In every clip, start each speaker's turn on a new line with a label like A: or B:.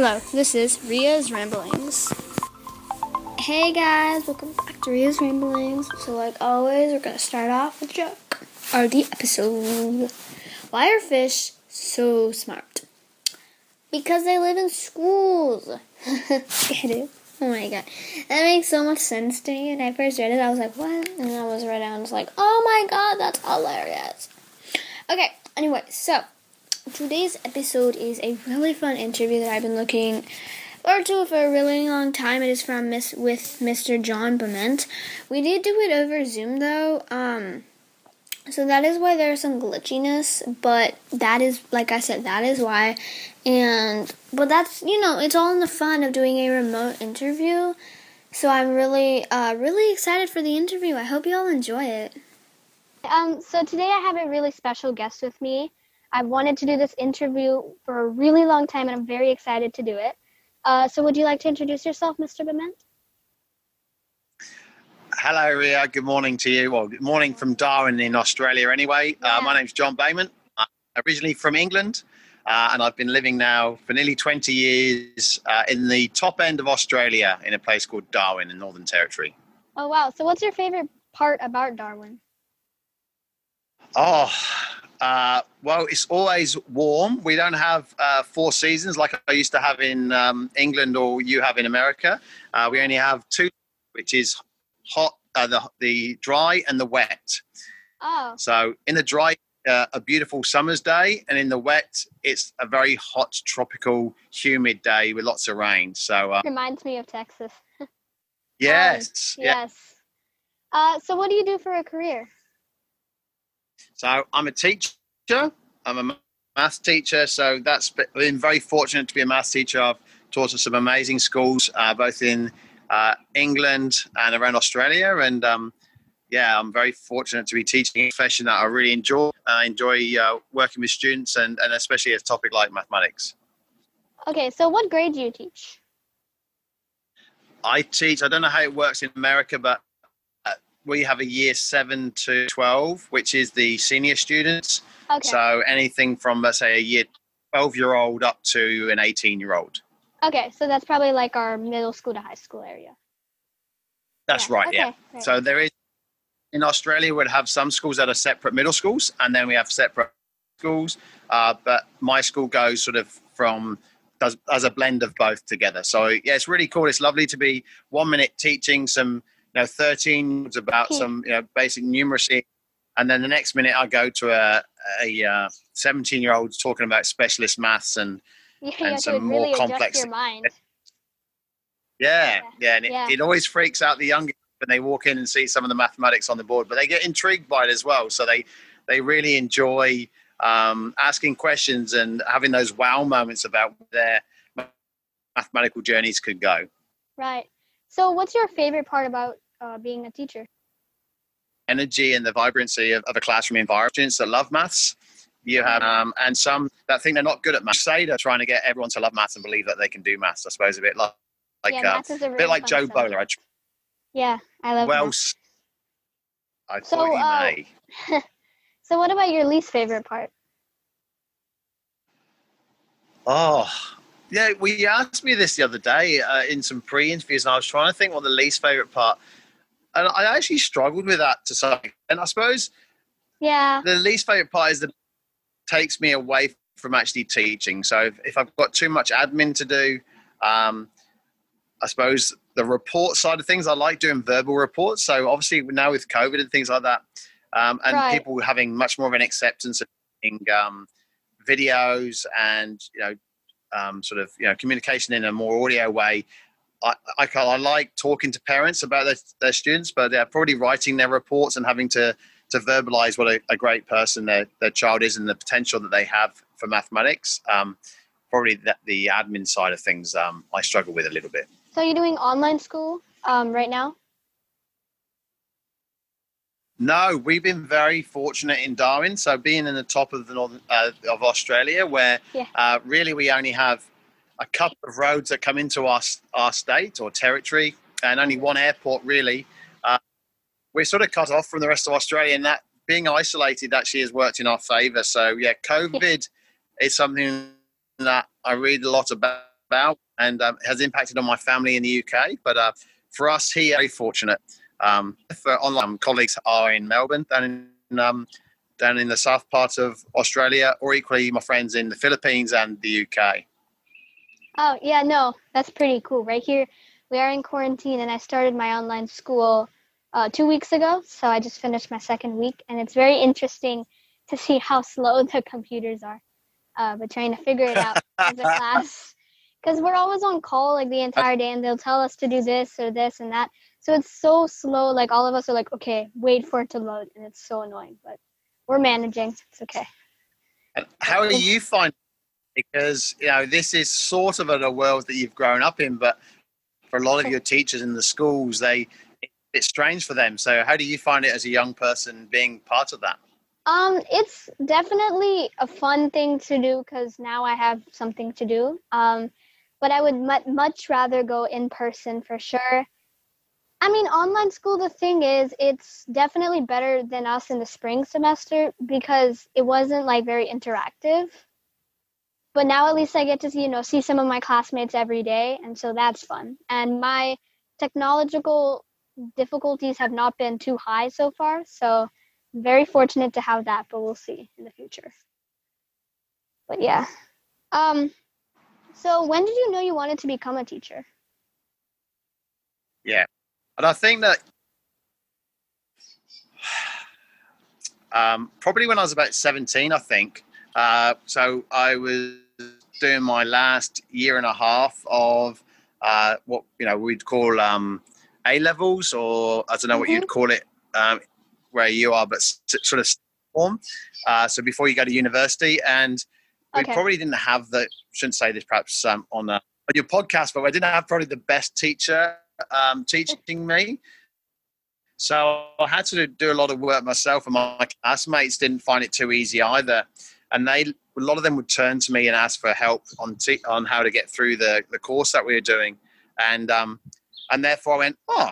A: Hello, this is Ria's Ramblings. Hey guys, welcome back to Ria's Ramblings. So, like always, we're gonna start off with a joke. Or the episode. Why are fish so smart? Because they live in schools. Get it? Oh my god. That makes so much sense to me. When I first read it, I was like, what? And I was and I was like, oh my god, that's hilarious. Okay, anyway, so today's episode is a really fun interview that I've been looking forward to for a really long time. It is from Miss with Mr. John Bement. We did do it over Zoom though. Um so that is why there's some glitchiness, but that is like I said, that is why. And but that's you know, it's all in the fun of doing a remote interview. So I'm really uh really excited for the interview. I hope you all enjoy it.
B: Um, so today I have a really special guest with me. I've wanted to do this interview for a really long time, and I'm very excited to do it. Uh, so, would you like to introduce yourself, Mr. Bement?
C: Hello, Ria. Good morning to you. Well, good morning from Darwin in Australia, anyway.
B: Yeah.
C: Uh, my name's John Bayman. I'm originally from England, uh, and I've been living now for nearly 20 years uh, in the top end of Australia in a place called Darwin in Northern Territory.
B: Oh, wow. So, what's your favorite part about Darwin?
C: Oh, uh, well, it's always warm. We don't have uh, four seasons like I used to have in um, England or you have in America. Uh, we only have two, which is hot, uh, the, the dry and the wet.
B: Oh,
C: So in the dry, uh, a beautiful summer's day, and in the wet, it's a very hot, tropical, humid day with lots of rain. So uh,
B: reminds me of Texas.
C: yes, yeah.
B: Yes. Uh, so, what do you do for a career?
C: So I'm a teacher. I'm a maths teacher. So that's been very fortunate to be a maths teacher. I've taught at some amazing schools, uh, both in uh, England and around Australia. And um, yeah, I'm very fortunate to be teaching a profession that I really enjoy. I enjoy uh, working with students and, and especially a topic like mathematics.
B: Okay, so what grade do you teach?
C: I teach, I don't know how it works in America, but we have a year seven to 12, which is the senior students.
B: Okay.
C: So anything from, let's say, a year 12 year old up to an 18 year old.
B: Okay, so that's probably like our middle school to high school area.
C: That's
B: Yeah,
C: right,
B: okay,
C: yeah.
B: great.
C: So there is, in Australia, we'd have some schools that are separate middle schools, and then we have separate schools. Uh, but my school goes sort of from, does as a blend of both together. So yeah, it's really cool. It's lovely to be one minute teaching some, know, 13 about some, you know, basic numeracy. And then the next minute I go to a, a uh, 17 year old talking about specialist maths and
B: You,
C: And some more
B: really
C: complex-
B: mind.
C: Yeah, yeah, and it,
B: Yeah.
C: it always freaks out the young when they walk in and see some of the mathematics on the board, but they get intrigued by it as well. So they they really enjoy um, asking questions and having those wow moments about where their mathematical journeys could go.
B: Right. So, what's your favorite part about uh, being a teacher?
C: Energy and the vibrancy of, of a classroom environment. Students that love maths. You have, um, and some that think they're not good at maths. Say they're trying to get everyone to love maths and believe that they can do maths. I suppose a bit like, like
B: yeah,
C: uh,
B: a really
C: bit like Joe
B: subject.
C: Bowler. I, tr-
B: Yeah, I love
C: well,
B: maths.
C: I
B: So,
C: thought
B: uh,
C: may.
B: So, what about your least favorite part?
C: Oh, yeah. We asked me this the other day uh, in some pre-interviews, and I was trying to think what the least favorite part. And I actually struggled with that to some extent. And I suppose
B: Yeah.
C: the least favorite part is that takes me away from actually teaching. So if, if I've got too much admin to do, um, I suppose the report side of things, I like doing verbal reports. So obviously now with COVID and things like that, um, and
B: Right.
C: people having much more of an acceptance of doing, um, videos and you know um, sort of you know communication in a more audio way. I, I, I like talking to parents about their, their students, but they're probably writing their reports and having to to verbalize what a, a great person their, their child is and the potential that they have for mathematics. Um, probably that the admin side of things um, I struggle with a little bit.
B: So, you're doing online school um, right now?
C: No, we've been very fortunate in Darwin. So being in the top of the northern uh, of Australia, where
B: Yeah.
C: uh, really we only have a couple of roads that come into our our state or territory, and only one airport really. Uh, we're sort of cut off from the rest of Australia, and that being isolated actually has worked in our favour. So yeah, COVID is something that I read a lot about and um, has impacted on my family in the UK. But uh, for us here, very fortunate. Um, for online colleagues are in Melbourne, down in um, down in the south part of Australia, or equally my friends in the Philippines and the UK.
B: Oh yeah, no, that's pretty cool. Right here, we are in quarantine, and I started my online school uh, two weeks ago. So I just finished my second week, and it's very interesting to see how slow the computers are. Uh, but trying to figure it out as a class, because we're always on call like the entire day, and they'll tell us to do this or this and that. So it's so slow. Like all of us are like, okay, wait for it to load, and it's so annoying. But we're managing. It's okay.
C: How are you find? Because you know this is sort of a world that you've grown up in, but for a lot of your teachers in the schools, they it's strange for them. So how do you find it as a young person being part of that?
B: Um, it's definitely a fun thing to do because now I have something to do. Um, but I would mu- much rather go in person for sure. I mean, online school, the thing is, it's definitely better than us in the spring semester because it wasn't like very interactive. But now at least I get to see, you know, see some of my classmates every day, and so that's fun. And my technological difficulties have not been too high so far, so I'm very fortunate to have that, but we'll see in the future. But yeah. Um so when did you know you wanted to become a teacher?
C: Yeah. And I think that um, probably when I was about 17, I think. Uh, so I was doing my last year and a half of uh, what you know we'd call um, A levels, or I don't know what
B: Mhm.
C: you'd call it um, where you are, but sort of form. Uh, so before you go to university, and we
B: Okay.
C: probably didn't have the shouldn't say this perhaps um, on, uh, on your podcast, but I didn't have probably the best teacher um, teaching me. So I had to do a lot of work myself, and my classmates didn't find it too easy either. And they, a lot of them would turn to me and ask for help on te- on how to get through the, the course that we were doing, and um, and therefore I went, oh,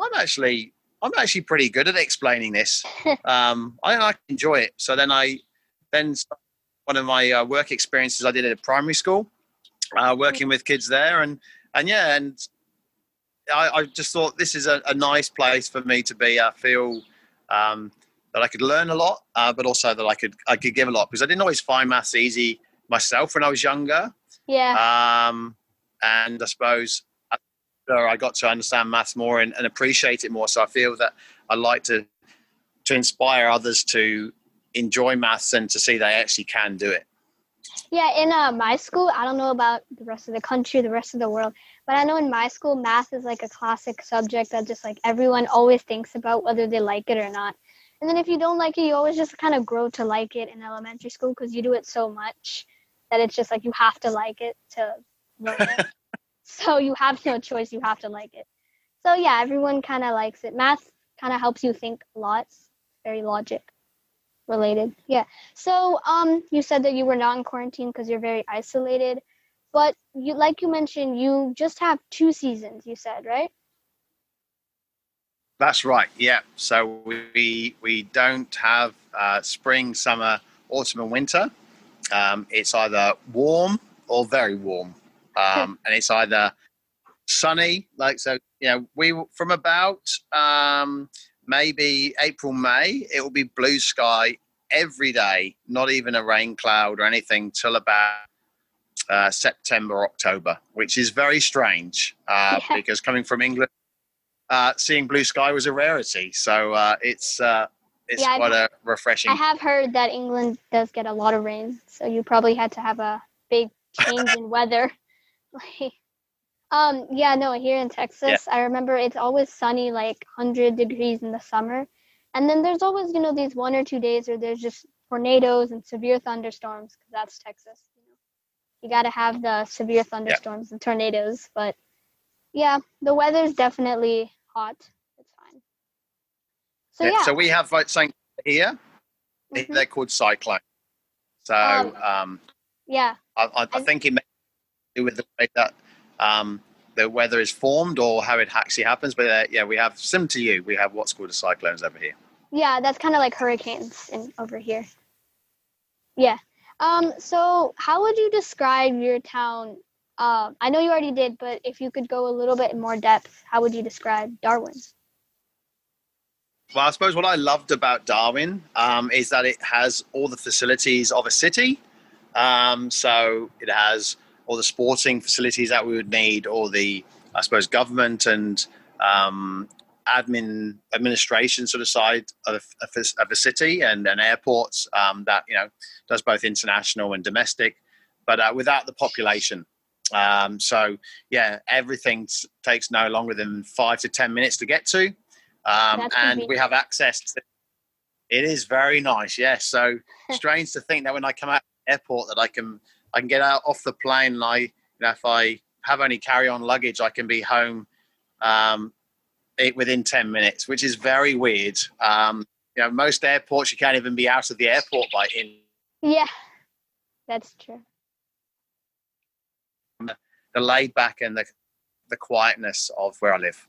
C: I'm actually I'm actually pretty good at explaining this. um, I, I enjoy it. So then I then one of my uh, work experiences I did at a primary school, uh, working with kids there, and and yeah, and I, I just thought this is a, a nice place for me to be. I feel um, that I could learn a lot, uh, but also that I could I could give a lot because I didn't always find maths easy myself when I was younger.
B: Yeah.
C: Um, and I suppose after I got to understand maths more and, and appreciate it more. So I feel that I like to to inspire others to enjoy maths and to see they actually can do it.
B: Yeah, in uh, my school, I don't know about the rest of the country, the rest of the world, but I know in my school, math is like a classic subject that just like everyone always thinks about whether they like it or not. And then if you don't like it, you always just kind of grow to like it in elementary school because you do it so much that it's just like you have to like it to learn it. so you have no choice, you have to like it. So yeah, everyone kind of likes it. Math kind of helps you think a lot, very logic related. Yeah. So, um, you said that you were not in quarantine because you're very isolated, but you, like you mentioned, you just have two seasons. You said, right?
C: That's right. Yeah. So we we don't have uh, spring, summer, autumn, and winter. Um, it's either warm or very warm, um, and it's either sunny. Like so, you know, we from about um, maybe April, May, it will be blue sky every day, not even a rain cloud or anything till about uh, September, October, which is very strange uh,
B: Yeah.
C: because coming from England uh, seeing blue sky was a rarity. So uh, it's uh, it's
B: Yeah, I've-
C: quite a refreshing.
B: I have heard that England does get a lot of rain, so you probably had to have a big change in weather. Like, um, yeah, no, here in Texas, I remember it's always sunny, like 100 degrees in the summer. And then there's always, you know, these one or two days where there's just tornadoes and severe thunderstorms, because that's Texas. You know, you got to have the severe thunderstorms and tornadoes. But yeah, the weather's definitely hot. It's fine. So
C: Yeah,
B: yeah,
C: So we have like something here.
B: mhm,
C: They're called cyclone. So
B: Um,
C: um,
B: yeah.
C: I, I, I think it may do with the way that um, the weather is formed or how it actually happens. But uh, yeah, we have similar to you. We have what's called a cyclones over here.
B: Yeah, that's kind of like hurricanes in over here. Yeah. Um. So, how would you describe your town Um, I know you already did, but if you could go a little bit more depth, how would you describe Darwin?
C: Well, I suppose what I loved about Darwin um, is that it has all the facilities of a city. Um, so it has all the sporting facilities that we would need, all the, I suppose, government and um, admin administration sort of side of, of, of a city and, and airports um, that you know does both international and domestic, but uh, without the population. Um, so yeah, everything takes no longer than five to ten minutes to get to, um, and we have access. to It is very nice, yes. So strange to think that when I come out of the airport that I can I can get out off the plane and I you know if I have only carry on luggage I can be home um, it within 10 minutes, which is very weird. Um, you know, most airports you can't even be out of the airport by in.
B: Yeah, that's true.
C: The, laid back and the the quietness of where I live.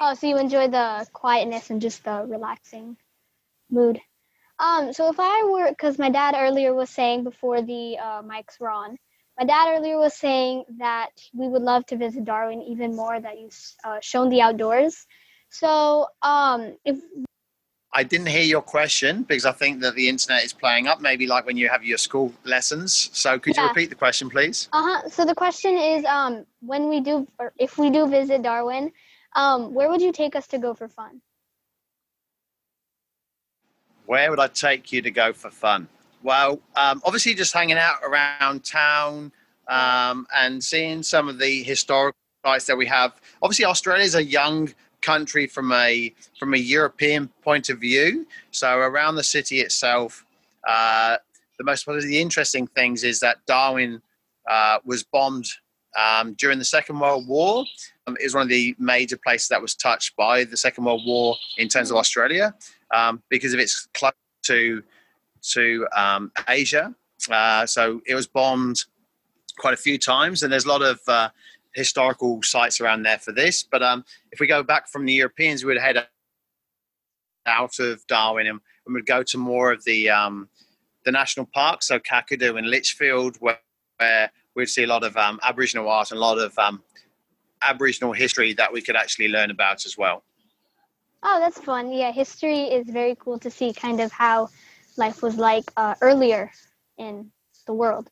B: Oh, so you enjoy the quietness and just the relaxing mood. Um, so if I were, because my dad earlier was saying before the uh, mics were on, my dad earlier was saying that we would love to visit Darwin even more. That you've uh, shown the outdoors. So um, if
C: I didn't hear your question because I think that the internet is playing up. Maybe like when you have your school lessons. So could you repeat the question, please?
B: uh huh, so the question is, um, when we do, or if we do visit Darwin, um, where would you take us to go for fun?
C: Where would I take you to go for fun? Well, um, obviously, just hanging out around town um, and seeing some of the historical sites that we have. Obviously, Australia is a young country from a from a European point of view. So around the city itself, uh, the most one of the interesting things is that Darwin uh, was bombed um, during the Second World War. Um, it was one of the major places that was touched by the Second World War in terms of Australia um, because of its close to to um, Asia. Uh, so it was bombed quite a few times, and there's a lot of uh, historical sites around there for this. But um, if we go back from the Europeans, we would head out of Darwin and we would go to more of the um, the national parks, so Kakadu and Litchfield, where, where we'd see a lot of um, Aboriginal art and a lot of um, Aboriginal history that we could actually learn about as well.
B: Oh, that's fun. Yeah, history is very cool to see kind of how life was like uh, earlier in the world.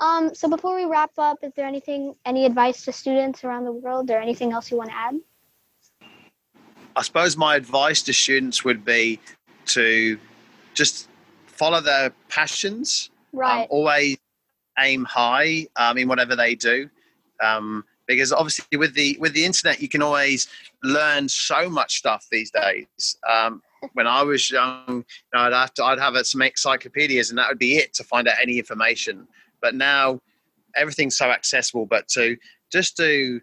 B: Um, so before we wrap up, is there anything, any advice to students around the world, or anything else you want to add?
C: I suppose my advice to students would be to just follow their passions.
B: Right.
C: Um, always aim high um, in whatever they do, um, because obviously with the with the internet you can always learn so much stuff these days. Um, when I was young, you know, I'd have to I'd have some encyclopedias, and that would be it to find out any information. But now everything's so accessible. But to just to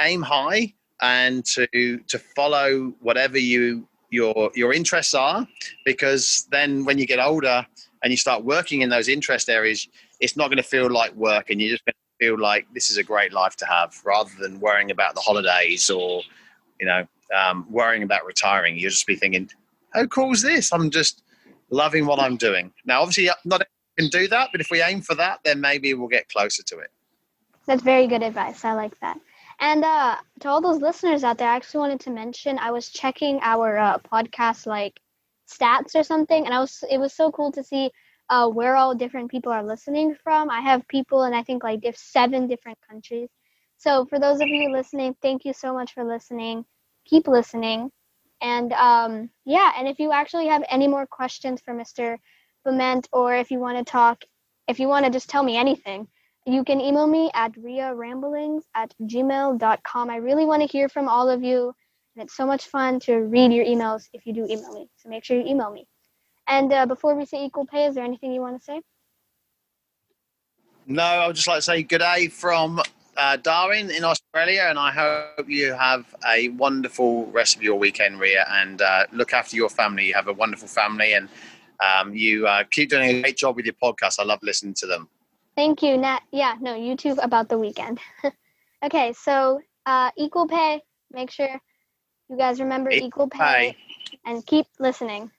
C: aim high and to to follow whatever you your your interests are because then when you get older and you start working in those interest areas it's not going to feel like work and you're just going to feel like this is a great life to have rather than worrying about the holidays or you know um, worrying about retiring. You'll just be thinking how cool is this? I'm just loving what i'm doing. Now obviously not can do that but if we aim for that then maybe we'll get closer to it
B: That's very good advice. I like that. And uh, to all those listeners out there, I actually wanted to mention I was checking our uh, podcast like stats or something, and I was it was so cool to see uh, where all different people are listening from. I have people in I think like diff- seven different countries. So for those of you listening, thank you so much for listening. Keep listening, and um, yeah. And if you actually have any more questions for Mr. Or if you want to talk, if you want to just tell me anything you can email me at riaramblings at gmail.com. I really want to hear from all of you, and it's so much fun to read your emails if you do email me. So make sure you email me. And uh, before we say equal pay, is there anything you want to say?
C: No, I would just like to say good day from uh, Darwin in Australia, and I hope you have a wonderful rest of your weekend, Ria, and uh, look after your family. You have a wonderful family, and um, you uh, keep doing a great job with your podcast. I love listening to them.
B: Thank you, Nat. Yeah, no, YouTube about the weekend. okay, so uh, equal pay. Make sure you guys remember
C: Equal
B: equal pay and keep listening.